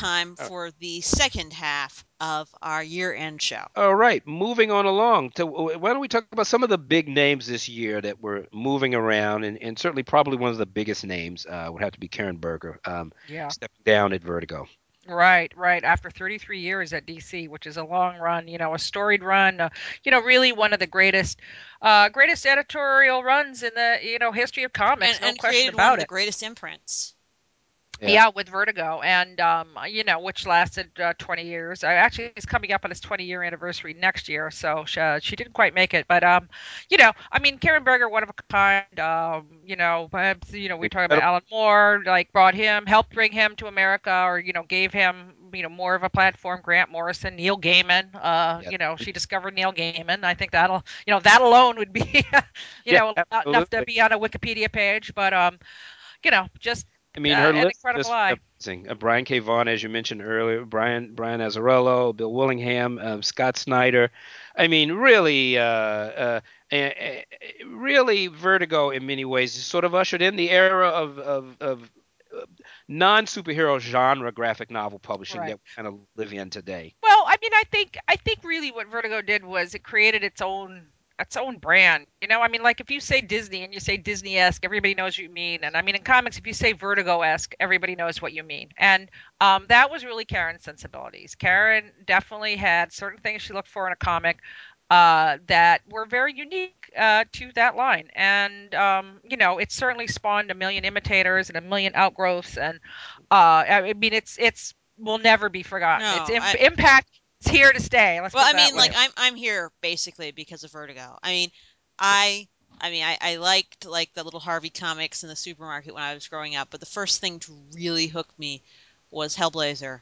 time for the second half of our year-end show. All right, moving on along. To, why don't we talk about some of the big names this year that were moving around, and, and certainly probably one of the biggest names uh, would have to be Karen Berger, um, Yeah. stepping down at Vertigo. Right, right. After 33 years at DC, which is a long run, you know, a storied run, uh, you know, really one of the greatest, uh, greatest editorial runs in the you know history of comics. and, no and question created one about of the it. greatest imprints. Yeah. Yeah. with Vertigo, and um, you know, which lasted uh, 20 years. Uh, actually, it's coming up on its 20 year anniversary next year, so she, uh, she didn't quite make it. But um, you know, I mean, Karen Berger, one of a kind. Um, you know, perhaps, you know, we talking about Alan Moore, like brought him, helped bring him to America, or you know, gave him you know more of a platform. Grant Morrison, Neil Gaiman. Uh, Yep. you know, she discovered Neil Gaiman. I think that'll, you know, that alone would be, you Yeah, know, enough to be on a Wikipedia page. But um, you know, just I mean, Uh, her list is amazing. Uh, Brian K. Vaughan, as you mentioned earlier, Brian Brian Azzarello, Bill Willingham, um, Scott Snyder. I mean, really, uh, uh, really, Vertigo in many ways sort of ushered in the era of of, of uh, non superhero genre graphic novel publishing Right. that we kind of live in today. Well, I mean, I think I think really what Vertigo did was it created its own its own brand. You know, I mean, like if you say Disney and you say Disney-esque, everybody knows what you mean. And I mean, in comics, if you say Vertigo-esque, everybody knows what you mean. And um, that was really Karen's sensibilities. Karen definitely had certain things she looked for in a comic uh, that were very unique uh, to that line. And um, you know, it certainly spawned a million imitators and a million outgrowths. And uh, I mean, it's it's will never be forgotten. No, its im- I- impact is here to stay. Let's Well, I mean, way. like I'm I'm here basically because of Vertigo. I mean, I I mean I, I liked like the little Harvey comics in the supermarket when I was growing up, but the first thing to really hook me was Hellblazer.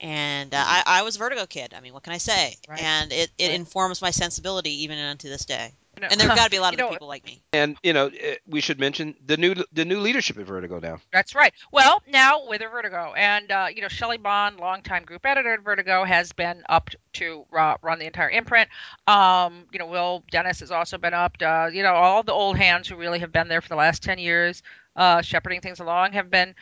And uh, I, I was a Vertigo kid. I mean, what can I say? Right. And it, it Right. informs my sensibility even unto this day. You And there have got to be a lot you of know, people like me. And you know, eh, we should mention the new the new leadership at Vertigo now. That's right. Well, now with Vertigo, and uh, you know, Shelly Bond, longtime group editor at Vertigo, has been up to uh, run the entire imprint. Um, you know, Will Dennis has also been up. Uh, you know, all the old hands who really have been there for the last ten years, uh, shepherding things along, have been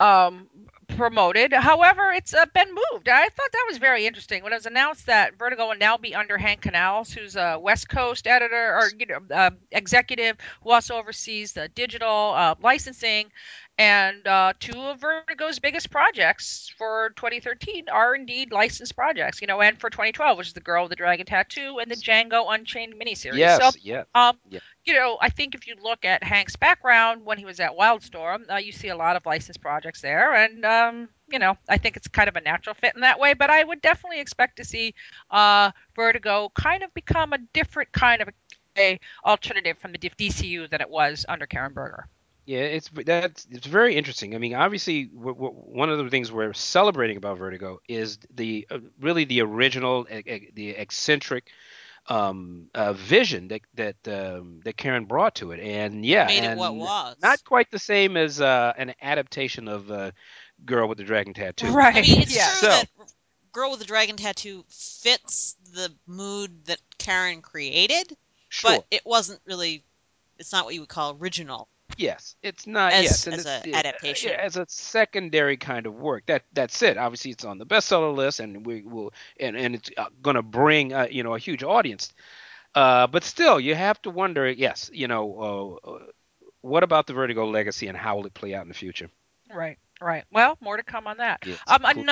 um, promoted. However, it's uh, been moved. I thought that was very interesting when it was announced that Vertigo will now be under Hank Kanalz, who's a West Coast editor or you know uh, executive who also oversees the digital uh, licensing. And uh, two of Vertigo's biggest projects for 2013 are indeed licensed projects, you know, and for 2012, which is the Girl with the Dragon Tattoo and the Django Unchained miniseries. Yes, So, yeah. um, Yeah. you know, I think if you look at Hank's background when he was at Wildstorm, uh, you see a lot of licensed projects there, and um, you know, I think it's kind of a natural fit in that way. But I would definitely expect to see uh, Vertigo kind of become a different kind of a alternative from the DCU than it was under Karen Berger. Yeah, it's that's it's very interesting. I mean, obviously, w- w- one of the things we're celebrating about Vertigo is the uh, really the original, e- e- the eccentric um, uh, vision that that um, that Karen brought to it, and yeah, Made it what was. not quite the same as uh, an adaptation of uh, Girl with the Dragon Tattoo. Right. I mean, it's yeah. true So- that Girl with the Dragon Tattoo fits the mood that Karen created, Sure. but it wasn't really. It's not what you would call original. Yes, it's not As- yes, and as it's- a adaptation. yeah, as a secondary kind of work. That that's it. Obviously, it's on the bestseller list, and we will and and it's uh, going to bring uh, you know a huge audience. Uh, but still, you have to wonder. Yes, you know, uh, uh, what about the Vertigo legacy, and how will it play out in the future? Right, right. Well, more to come on that. Yes, Um, cool.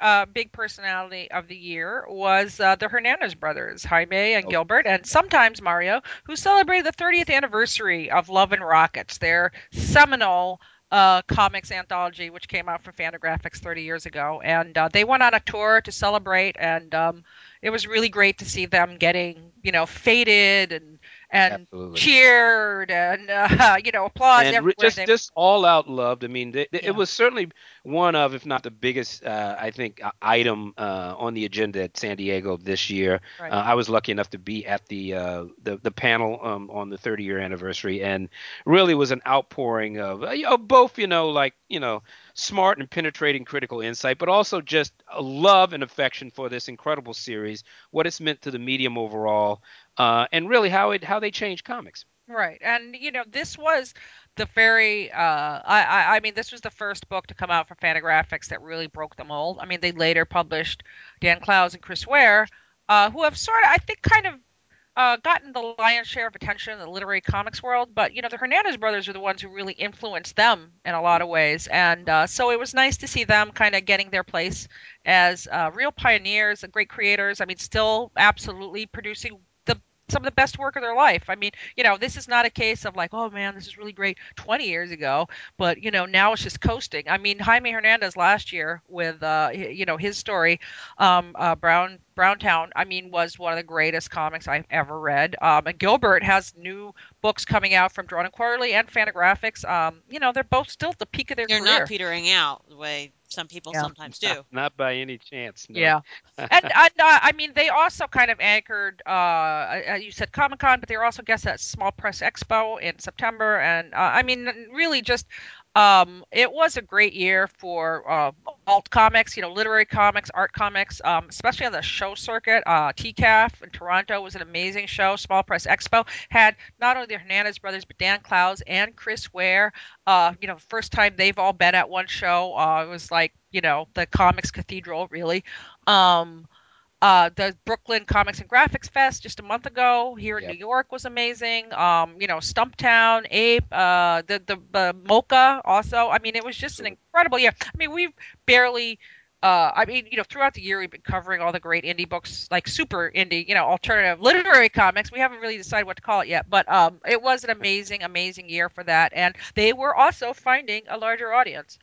Uh, big personality of the year was uh, the Hernandez brothers, Jaime and Oh. Gilbert, and sometimes Mario, who celebrated the 30th anniversary of Love and Rockets, their seminal uh, comics anthology, which came out from Fantagraphics 30 years ago. And uh, they went on a tour to celebrate, and um, it was really great to see them getting, you know, faded and and Absolutely. cheered and uh, you know applause and everywhere. just they just all out loved. I mean, th- th- Yeah. it was certainly one of, if not the biggest, uh, I think, uh, item uh, on the agenda at San Diego this year. Right. Uh, I was lucky enough to be at the uh, the, the panel um, on the 30 year anniversary, and really was an outpouring of, uh, both, you know, like you know, smart and penetrating critical insight, but also just a love and affection for this incredible series, what it's meant to the medium overall, uh, and really how it how they change comics. Right. And you know, this was the very uh I, I mean this was the first book to come out from Fantagraphics that really broke the mold. I mean they later published Dan Clowes and Chris Ware, uh, who have sort of I think kind of uh, gotten the lion's share of attention in the literary comics world, but you know the Hernandez brothers are the ones who really influenced them in a lot of ways, and uh, so it was nice to see them kind of getting their place as uh, real pioneers and great creators. I mean, still absolutely producing some of the best work of their life. I mean, you know, this is not a case of like, oh man, this is really great 20 years ago, but you know, now it's just coasting. I mean, Jaime Hernandez last year with uh, you know his story, um, uh, Brown Browntown, I mean, was one of the greatest comics I've ever read. Um, and Gilbert has new books coming out from Drawn and Quarterly and Fantagraphics. Um, you know, they're both still at the peak of their They're career. not petering out the way some people Yeah. sometimes do. Not by any chance. No. Yeah, and, and uh, I mean, they also kind of anchored. Uh, uh, you said Comic Con, but they were also guests at Small Press Expo in September, and uh, I mean, really just. Um, it was a great year for uh, alt comics, you know, literary comics, art comics, um, especially on the show circuit. Uh, TCAF in Toronto was an amazing show. Small Press Expo had not only the Hernandez brothers, but Dan Clowes and Chris Ware. Uh, you know, first time they've all been at one show. Uh, it was like, you know, the comics cathedral, really. Um, uh, the Brooklyn Comics and Graphics Fest just a month ago here in Yep. New York was amazing. Um, you know, Stumptown, Ape, uh, the the uh, MoCCA also. I mean, it was just an incredible year. I mean, we've barely. Uh, I mean, you know, throughout the year we've been covering all the great indie books, like super indie, you know, alternative literary comics. We haven't really decided what to call it yet, but um, it was an amazing, amazing year for that, and they were also finding a larger audience.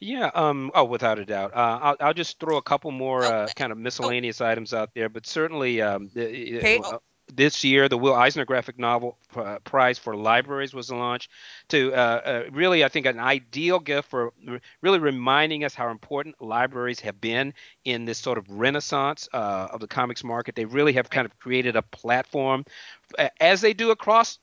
Yeah, um, oh, without a doubt. Uh, I'll, I'll just throw a couple more uh, kind of oh, miscellaneous items out there, but certainly um, the, Kate, uh, this year, the Will Eisner Graphic Novel uh, Prize for Libraries was launched to uh, uh, really, I think, an ideal gift for really reminding us how important libraries have been in this sort of renaissance uh, of the comics market. They really have kind of created a platform, as they do across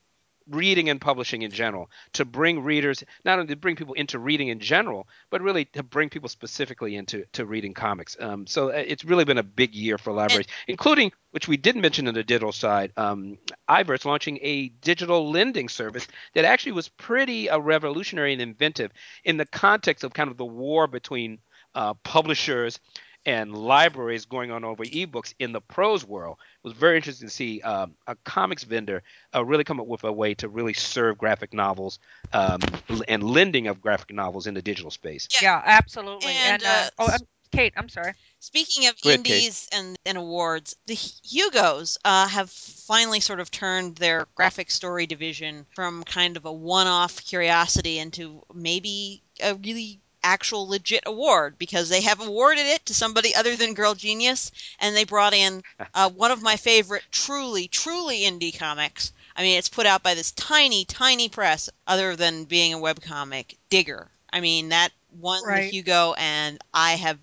reading and publishing in general to bring readers not only to bring people into reading in general but really to bring people specifically into to reading comics. Um, so uh, it's really been a big year for libraries including which we didn't mention on the digital side um, iVerse's launching a digital lending service that actually was pretty uh, revolutionary and inventive in the context of kind of the war between uh, publishers and libraries going on over ebooks in the prose world it was very interesting to see um, a comics vendor uh, really come up with a way to really serve graphic novels um, and lending of graphic novels in the digital space. yeah, yeah, absolutely. and And uh, uh, oh, um, Kate, I'm sorry. Speaking of Go ahead, Kate. indies and, and awards, the Hugos uh, have finally sort of turned their graphic story division from kind of a one off curiosity into maybe a really actual legit award because they have awarded it to somebody other than Girl Genius and they brought in uh, one of my favorite truly, truly indie comics. I mean, it's put out by this tiny, tiny press, other than being a webcomic, Digger. I mean, that won the Right. Hugo, and I have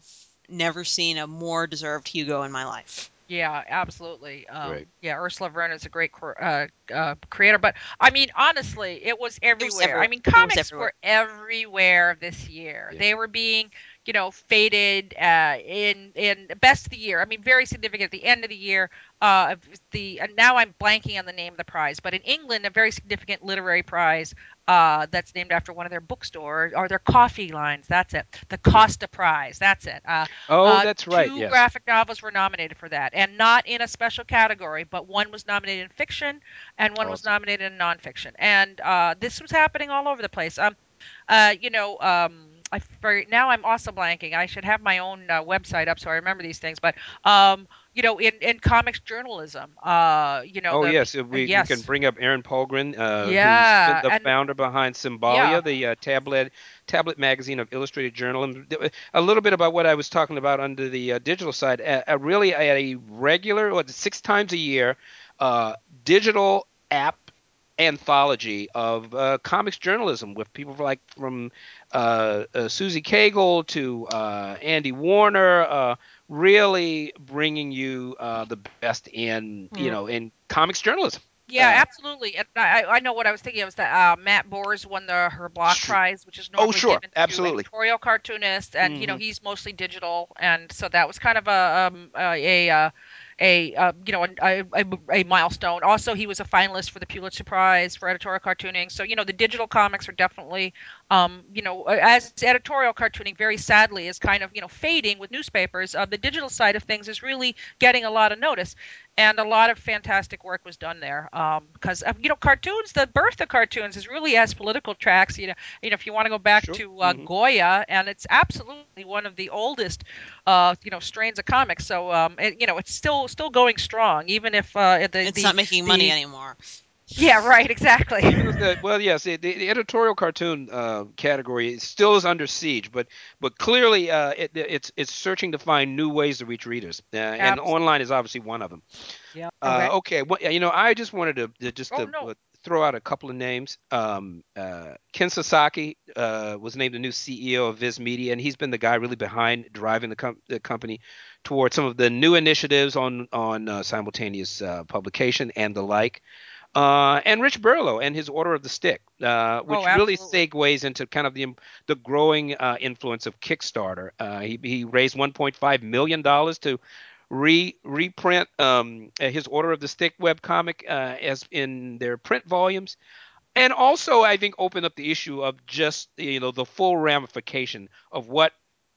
never seen a more deserved Hugo in my life. Yeah, absolutely. Um, yeah, Ursula Vernon is a great uh, uh, creator, but I mean, honestly, it was It was everywhere. I mean, comics everywhere. were everywhere this year. Yeah. They were being, you know, faded uh, in in best of the year. I mean, very significant at the end of the year. Uh, the and now I'm blanking on the name of the prize, but in England, a very significant literary prize uh, that's named after one of their bookstores or their coffee lines. That's it. The Costa Prize. That's it. Uh, Oh, uh, that's right. two Yes. graphic novels were nominated for that, and not in a special category, but one was nominated in fiction and one was nominated in nonfiction. And uh, this was happening all over the place. Um, uh, you know, um, I for, now I'm also blanking. I should have my own uh, website up so I remember these things. But um, you know, in, in comics journalism, uh, you know, Oh the yes, uh, uh, we, we can bring up Erin Polgreen, uh, who's yeah, the and founder behind yeah, Symbolia, the uh, tablet tablet magazine of illustrated journalism. A little bit about what I was talking about under the uh, digital side. Uh, uh, really, a regular, what, six times a year, uh, digital app anthology of uh, comics journalism with people like from uh, uh, Susie Cagle to uh, Andy Warner, uh, really bringing you uh, the best in you know in comics journalism. Yeah, absolutely. And I, I know what I was thinking of was that uh, Matt Bors won the Herblock prize, which is oh, normally sure, given to absolutely. editorial cartoonists, and you know hmm he's mostly digital, and so that was kind of a um, a, a uh, a uh, you know a, a, a, milestone. Also, he was a finalist for the Pulitzer Prize for editorial cartooning. So you know the digital comics are definitely um, you know as editorial cartooning very sadly is kind of you know fading with newspapers. Uh, the digital side of things is really getting a lot of notice and a lot of fantastic work was done there because um, you know cartoons the birth of cartoons is really as political tracks you know you know if you want to go back Sure. to uh, Mhm. goya and it's absolutely one of the oldest uh, you know strains of comics so um, it, you know it's still still going strong even if uh, the It's the, not making money the anymore. Yeah right exactly the, well, yes, the, the editorial cartoon uh, category still is under siege, but but clearly uh, it, it's it's searching to find new ways to reach readers, uh, and online is obviously one of them. yeah Uh, okay okay, well, you know, I just wanted to, to just oh to no uh, throw out a couple of names. Um, uh, Ken Sasaki uh, was named the new CEO of Viz Media, and he's been the guy really behind driving the, com- the company towards some of the new initiatives on on uh, simultaneous uh, publication and the like uh, and Rich Burlew and his Order of the Stick, uh, oh which really segues into kind of the the growing uh, influence of Kickstarter. Uh, he, he raised 1.5 million dollars to re reprint um, his Order of the Stick webcomic uh, as in their print volumes, and also I think opened up the issue of just you know the full ramification of what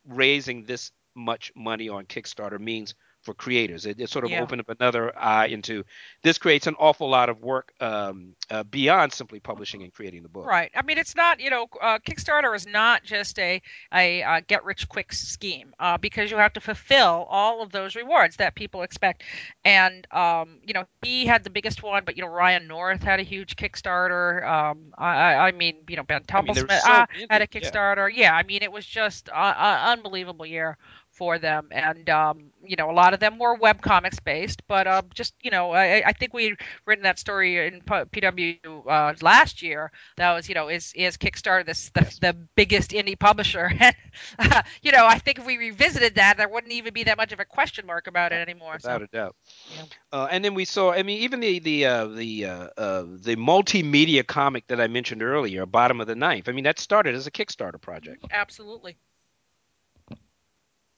raising this much money on Kickstarter means for creators. It, it sort of yeah opened up another eye into this creates an awful lot of work um, uh, beyond simply publishing and creating the book. Right. I mean, it's not, you know, uh, Kickstarter is not just a a uh, get rich quick scheme uh, because you have to fulfill all of those rewards that people expect. And um, you know, he had the biggest one, but you know, Ryan North had a huge Kickstarter. Um, I, I mean, you know, Ben I mean, Templesmith so uh, had a many. Yeah. Kickstarter. Yeah, I mean, it was just an unbelievable year for them, and um, you know, a lot of them were web comics based, but uh, just you know, I, I think we written that story in PW uh, last year that was you know is is Kickstarter this the, the biggest indie publisher. And uh, you know I think if we revisited that there wouldn't even be that much of a question mark about it anymore. So without a doubt. yeah. Uh, and then we saw, I mean, even the the uh, the uh, uh, the multimedia comic that I mentioned earlier, Bottom of the Ninth, I mean, that started as a Kickstarter project. absolutely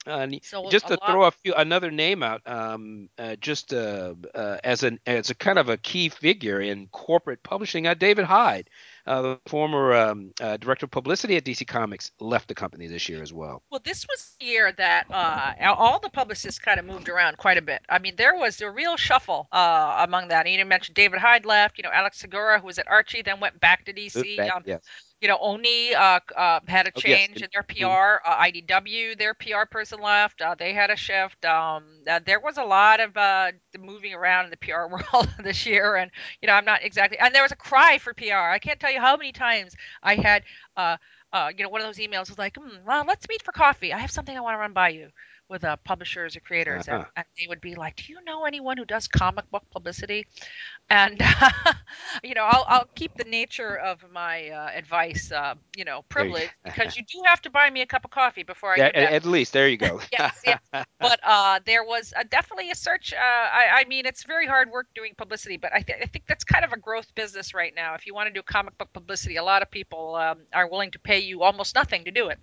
and so just to throw a few another name out, um, uh, just uh, uh, as an as a kind of a key figure in corporate publishing, uh, David Hyde, uh, the former um, uh, director of publicity at DC Comics, left the company this year as well. Well, this was the year that uh, all the publicists kind of moved around quite a bit. I mean, there was a real shuffle uh, among that. You mentioned David Hyde left. You know, Alex Segura, who was at Archie, then went back to DC. back, Um, yes. You know, Oni uh, uh, had a Oh, yes. change in their Mhm. PR. Uh, IDW, their PR person left. Uh, they had a shift. Um, uh, there was a lot of uh, moving around in the PR world this year, and you know, I'm not exactly. And there was a cry for PR. I can't tell you how many times I had. Uh, uh, you know, one of those emails was like, hmm, well, let's meet for coffee. I have something I want to run by you with uh, publishers or creators. And, Uh-huh. and they would be like, do you know anyone who does comic book publicity? And, you know, I'll, I'll keep the nature of my uh, advice, uh, you know, privileged because you do have to buy me a cup of coffee before I Yeah, at, at least there you go. Yes, yes. But uh, there was uh, definitely a search. Uh, I, I mean, it's very hard work doing publicity, but I, th- I think that's kind of a growth business right now. If you want to do comic book publicity, a lot of people um, are willing to pay you almost nothing to do it,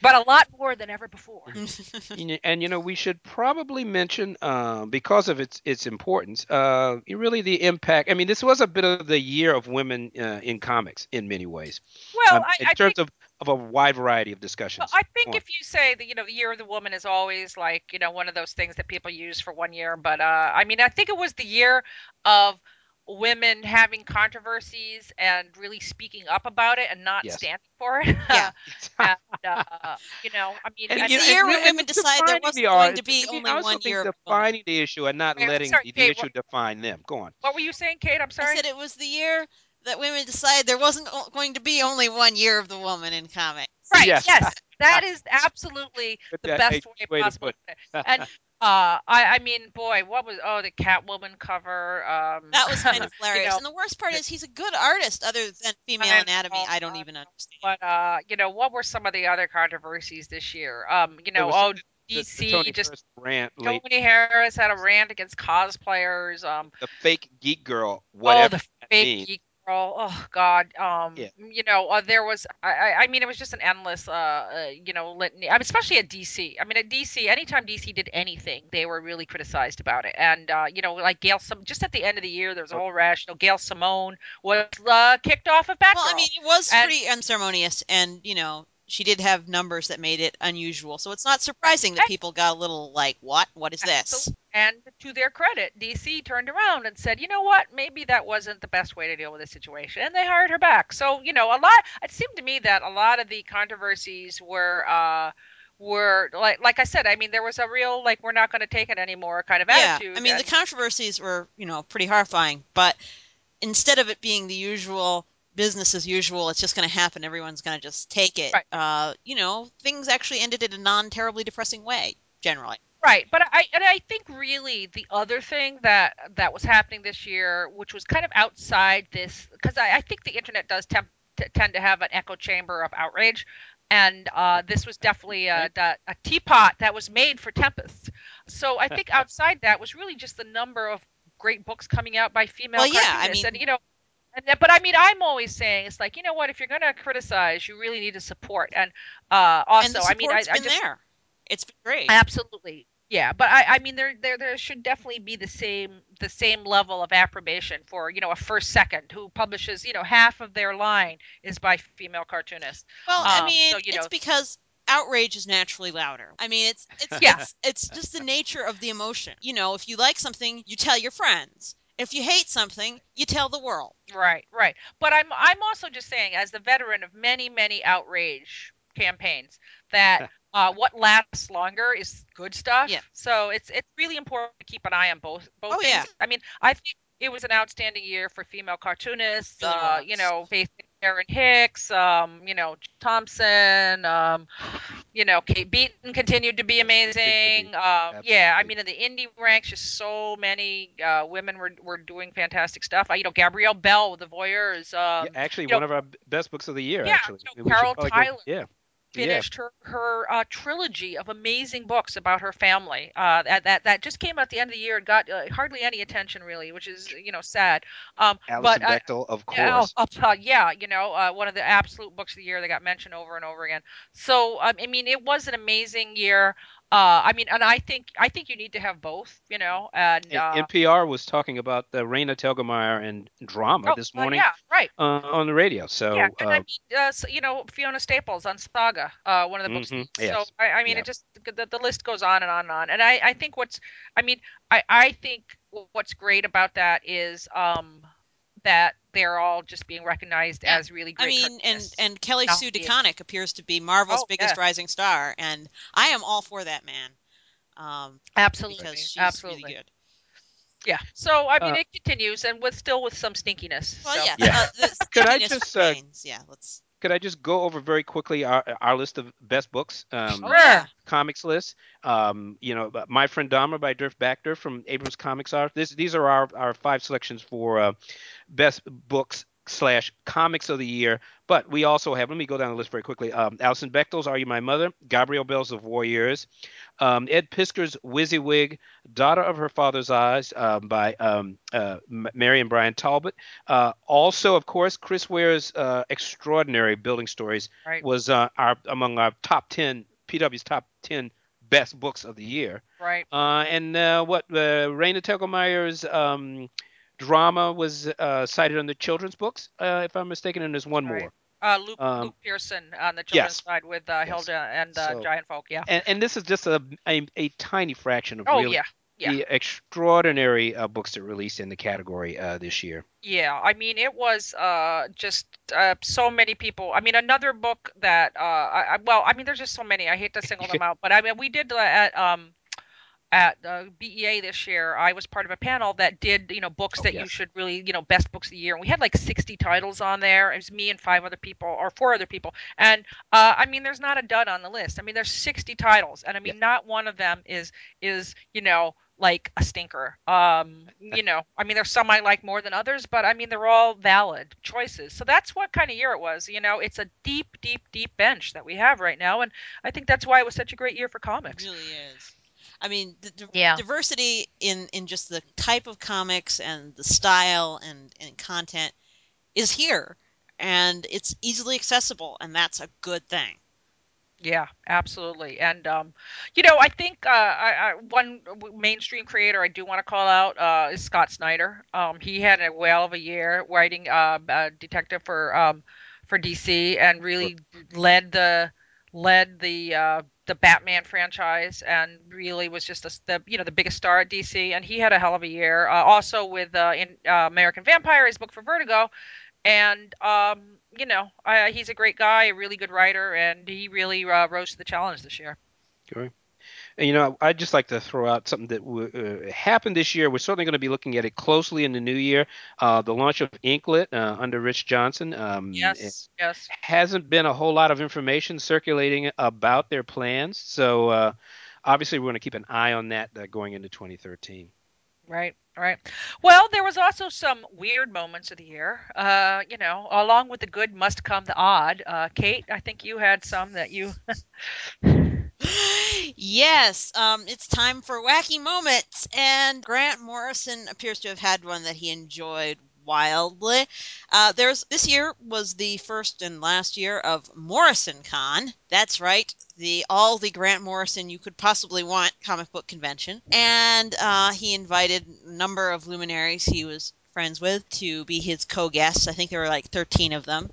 but a lot more than ever before. And you know we should probably mention uh, because of its its importance uh, really the impact i mean this was a bit of the year of women uh, in comics in many ways Well, um, I, in I terms think of, of a wide variety of Well, discussions I think on. if you say that, you know, the year of the woman is always like, you know, one of those things that people use for one year. But uh, I mean, I think it was the year of women having controversies and really speaking up about it and not yes standing for it. Yeah. and uh, you know, I mean, and and It's you the know and, year re- when and women it's decided there wasn't going to be i only also one year of the woman. defining the issue and not wait, letting sorry, the, the Kate. issue What, define them go on what were you saying, Kate? I'm sorry. I said it was the year that women decided there wasn't going to be only one year of the woman in comics. Right. yes Yes, that is absolutely the that best way way possible to put. And uh, I, I mean, boy, what was oh the Catwoman cover? Um, That was kind of you hilarious. know, And the worst part is he's a good artist other than female I anatomy. know, I don't I even understand. But uh, you know, what were some of the other controversies this year? Um, you know, was some oh the, the DC tony just Harris rant late Tony Harris had a rant against cosplayers. Um, the fake geek girl oh whatever the that fake geek Girl, oh God, um, Yeah. you know, uh, there was, I, I I mean, it was just an endless, uh, uh, you know, litany. I mean, especially at DC. I mean, at DC, anytime DC did anything, they were really criticized about it. And uh, you know, like Gail, some just at the end of the year, there was a Oh, whole rash. You know, Gail Simone was uh, kicked off of Batgirl. Well, I mean, it was and pretty unceremonious, and you know, she did have numbers that made it unusual. So it's not surprising that people got a little like, "What? What is this?" And to their credit, DC turned around and said, you know what, maybe that wasn't the best way to deal with the situation, and they hired her back. So you know, a lot. It seemed to me that a lot of the controversies were. Uh, were like like I said, I mean there was a real like we're not going to take it anymore kind of attitude. Yeah, I attitude mean, the controversies were, you know, pretty horrifying, but instead of it being the usual business as usual, it's just going to happen, everyone's going to just take it. right Uh, you know, things actually ended in a non-terribly depressing way, generally. Right, but I and I think really the other thing that that was happening this year, which was kind of outside this, because I, I think the internet does temp, t- tend to have an echo chamber of outrage, and uh, this was definitely a, a, a teapot that was made for Tempest. So I think outside that was really just the number of great books coming out by female Well, yeah, I cartoonists, and you know, and that, but I mean, I'm always saying it's like you know what, if you're going to criticize, you really need to support, and uh, and the also, I mean, I, support's I just there. It's been great. Absolutely. Yeah, but I, I mean there, there there should definitely be the same the same level of approbation for, you know, a first second who publishes, you know, half of their line is by female cartoonists. Well, I Um, mean, so, you it's because outrage is naturally louder. I mean, it's it's yeah, it's it's just the nature of the emotion. You know, if you like something, you tell your friends. If you hate something, you tell the world. right, right. But I'm I'm also just saying as the veteran of many, many outrage campaigns that uh, what lasts longer is good stuff. Yeah. stuff. So it's it's really important to keep an eye on both both Oh yeah. I mean, I think it was an outstanding year for female cartoonists. really Uh, you know, Faith Erin Hicks, um, you know, Thompson, um, you know, Kate Beaton continued to be Yes, continue to be. amazing. Uh, yeah, I mean, in the indie ranks, just so many uh, women were, were doing fantastic stuff. Uh, you know, Gabrielle Bell with The Voyeurs. Yeah, Um, actually, you know, one of our best books of the year. yeah, Actually, you know, Carol Tyler. go. Tyler Yeah, yeah. finished her her uh, trilogy of amazing books about her family. Uh, that, that that just came out at the end of the year and got uh, hardly any attention really, which is you know sad. Um, but Alison uh, Bechdel, of yeah, course. oh, uh, yeah, you know, uh, one of the absolute books of the year that got mentioned over and over again. So um, I mean, it was an amazing year. Uh, I mean, and I think I think you need to have both, you know, and uh, NPR was talking about the Raina Telgemeier and drama oh, this uh, morning yeah, right. uh, on the radio. So Yeah, and I uh, mean, uh, so, you know, Fiona Staples on Saga, uh, one of the books. of the hmm year. So I, I mean, yeah. it just the, the list goes on and on and on. And I, I think what's, I mean, I, I think what's great about that is um, that they're all just being recognized Yeah. as really great. I mean, and cartoonists. and Kelly Not Sue being, DeConnick appears to be Marvel's oh biggest yeah, rising star, and I am all for that man. Um, Right. because absolutely, really absolutely. good. Yeah. So I mean, Uh, it continues, and with still with some stinkiness. Well, So yeah, yeah. uh, the Could I just uh. Yeah, let's. Could I just go over very quickly our our list of best books? Oh Um, sure, comics list. Um, you know, My Friend Dahmer by Derf Backderf from Abrams ComicArts. This these are our our five selections for uh, best books slash comics of the year. But we also have, let me go down the list very quickly. Um, Alison Bechdel's Are You My Mother? Gabrielle Bell's of Voyeurs. Um, Ed Piskor's Wizzywig, Dotter of Her Father's Eyes um, by um, uh, Mary and Brian Talbot. Uh, also, of course, Chris Ware's uh, extraordinary building stories right, was uh, our among our top 10, PW's top 10 best books of the year. right, Uh, and uh, what uh, Raina Telgemeier's um, drama was uh, cited on the children's books, uh, if I'm mistaken, and there's one right. more. Uh, Luke Luke Um, Pearson on the children's yes, side with uh, yes. Hilda and uh, So, Giant Folk. Yeah. and, and this is just a, a, a tiny fraction of Oh really yeah, yeah, the extraordinary uh, books that released in the category uh, this year. yeah. I mean, it was uh just uh, so many people. I mean, another book that uh, I, I, well, I mean, there's just so many. I hate to single them out, but I mean, we did uh, at um at uh, BEA this year, I was part of a panel that did, you know, books Oh, that you should really, you know, best books of the year. And we had like 60 titles on there. It was me and five other people, or four other people. And uh, I mean, there's not a dud on the list. I mean, there's 60 titles, and I mean, not one of them is is you know like a stinker. Um, you know, I mean, there's some I like more than others, but I mean, they're all valid choices. So that's what kind of year it was. You know, it's a deep, deep, deep bench that we have right now, and I think that's why it was such a great year for it comics. really is. I mean, the di- Yeah. diversity in in just the type of comics and the style and and content is here and it's easily accessible and that's a good thing. Yeah, absolutely. And um, you know, I think uh, I, I, one mainstream creator I do want to call out uh, is Scott Snyder. Um, he had a whale of a year writing uh, a detective for um, for DC and really led the led the uh, the Batman franchise and really was just a, the you know the biggest star at DC. And he had a hell of a year. Uh, also with uh, in uh, American Vampire, his book for Vertigo and um, you know, he's a great guy, a really good writer, and he really uh, rose to the challenge this year. And, you know, I'd just like to throw out something that uh, happened this year. We're certainly going to be looking at it closely in the new year. Uh, the launch of InkLit uh, under Rich Johnson. Um, yes, yes. Hasn't been a whole lot of information circulating about their plans, so uh, obviously we're going to keep an eye on that uh, going into 2013. Right, right. Well, there was also some weird moments of the year. Uh, you know, along with the good must come the odd. Uh, Kate, I think you had some that you. yes, um, it's time for wacky moments, and Grant Morrison appears to have had one that he enjoyed wildly. Uh, there's this year was the first and last year of Morrison Con. That's right, the all the Grant Morrison you could possibly want comic book convention, and uh, he invited a number of luminaries he was friends with to be his co-guests. I think there were like 13 of them,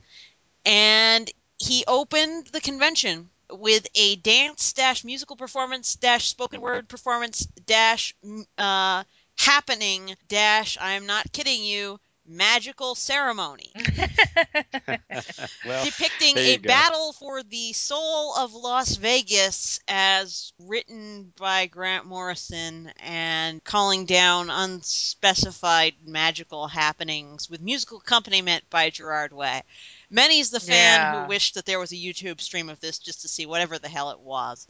and he opened the convention with a dance dash musical performance dash spoken word performance dash uh, happening dash I am not kidding you magical ceremony well, depicting a go. battle for the soul of Las Vegas as written by Grant Morrison and calling down unspecified magical happenings with musical accompaniment by Gerard Way. Many's the fan Yeah. who wished that there was a YouTube stream of this just to see whatever the hell it was.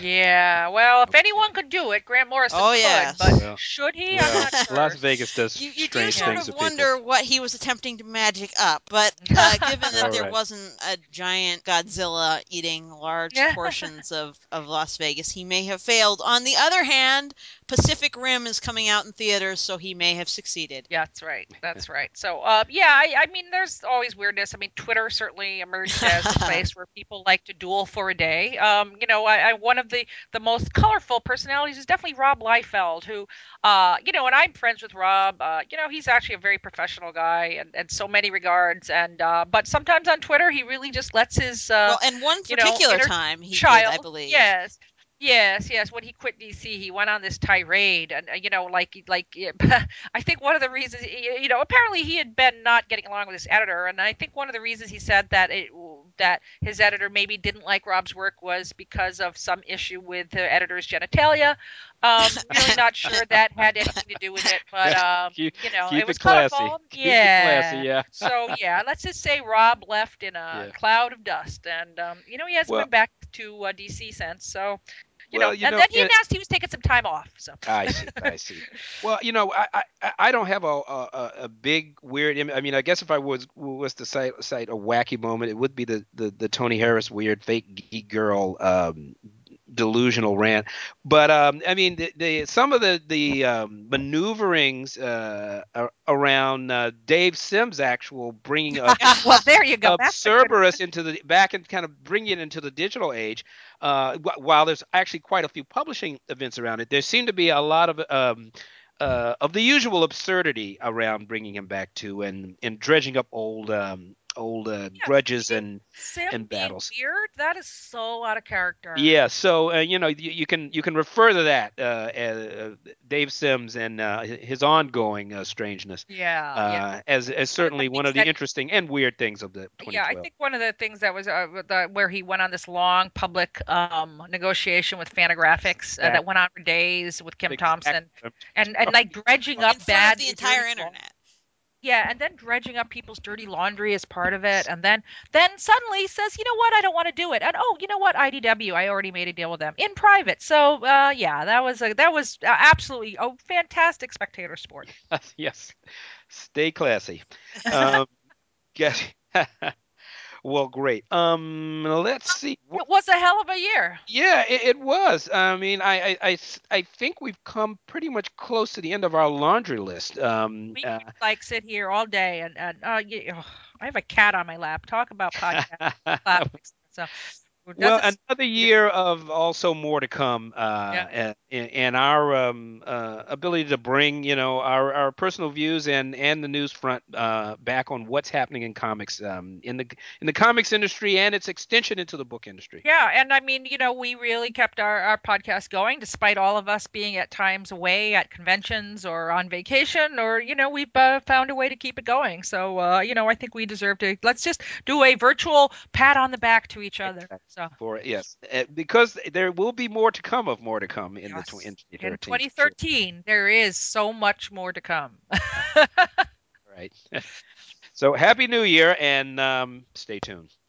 Yeah, well, if anyone could do it, Grant Morrison Oh, could, yes. but Well- should he? well, I'm not sure. Las Vegas does You, you do sort things of wonder people. what he was attempting to magic up, but uh, given that there right. wasn't a giant Godzilla eating large Yeah. portions of, of Las Vegas, he may have failed. On the other hand, Pacific Rim is coming out in theaters, so he may have succeeded. Yeah, that's right. That's right. So, uh, yeah, I, I mean, there's always weirdness. I mean, Twitter certainly emerged as a place where people like to duel for a day. Um, you know, I, I one of the the most colorful personalities is definitely Rob Liefeld, who, uh, you know, and I'm friends with Rob. Uh, you know, he's actually a very professional guy in, in so many regards. And uh, but sometimes on Twitter, he really just lets his uh, well, and one you know, particular time he child. did, I believe. Yes. Yes, yes. When he quit DC, he went on this tirade, and uh, you know, like, like, I think one of the reasons, you know, apparently he had been not getting along with his editor, and I think one of the reasons he said that it that his editor maybe didn't like Rob's work was because of some issue with the editor's genitalia. Um, really not sure that had anything to do with it, but um, Keep- you know, it was classy. colorful. Yeah. classy, yeah. so yeah, let's just say Rob left in a Yeah. cloud of dust, and um, you know he hasn't Well- been back to uh, DC since. So you Well, know, you and know, then he announced he was taking some time off. So I see. I see. Well, you know, I I, I don't have a, a a big weird. Im- I mean, I guess if I was was to cite, cite a wacky moment, it would be the the, the Tony Harris weird fake geek girl um, delusional rant. But um, I mean, the, the some of the the um, maneuverings uh, around uh, Dave Sims' actual bringing of well, there you go. of That's the good- Cerebus into the back and kind of bring it into the digital age. Uh, while there's actually quite a few publishing events around it, there seem to be a lot of um, uh, of the usual absurdity around bringing him back to and and dredging up old um, old uh, Yeah, grudges see, and Sim and being battles. weird. That is so out of character. yeah. So uh, you know you, you can you can refer to that uh, uh, Dave Sims and uh, his ongoing uh, strangeness Yeah. uh, yeah. as as certainly one of the that- interesting and weird things of the 2012. Yeah, I think one of the things that was uh, the, where he went on this long public um, negotiation with Fantagraphics uh, That- that went on for days with Kim Exact- Thompson and and like dredging up front bad of the entire internet. Yeah, and then dredging up people's dirty laundry as part of it, and then then suddenly says, you know what, I don't want to do it, and oh, you know what, IDW, I already made a deal with them in private. So uh, yeah, that was a, that was absolutely a fantastic spectator sport. yes. Stay classy. Um, guess. Well, great. Um, let's see. It was a hell of a year. Yeah, it, it was. I mean, I, I, I, I, think we've come pretty much close to the end of our laundry list. Um, We uh, like sit here all day and and uh, y- oh, I have a cat on my lap. Talk about podcast. So Well, another year of also more to come, uh, Yeah. and, and our um, uh, ability to bring, you know, our, our personal views and and the news front uh, back on what's happening in comics, um, in the in the comics industry and its extension into the book industry. Yeah, and I mean, you know, we really kept our, our podcast going despite all of us being at times away at conventions or on vacation, or, you know, we've uh, found a way to keep it going. So, uh, you know, I think we deserve to, let's just do a virtual pat on the back to each other. So, For yes, uh, because there will be more to come of more to come in the tw- yes, in in 2013. for sure. there is so much more to come. Right. so happy New Year and um, stay tuned.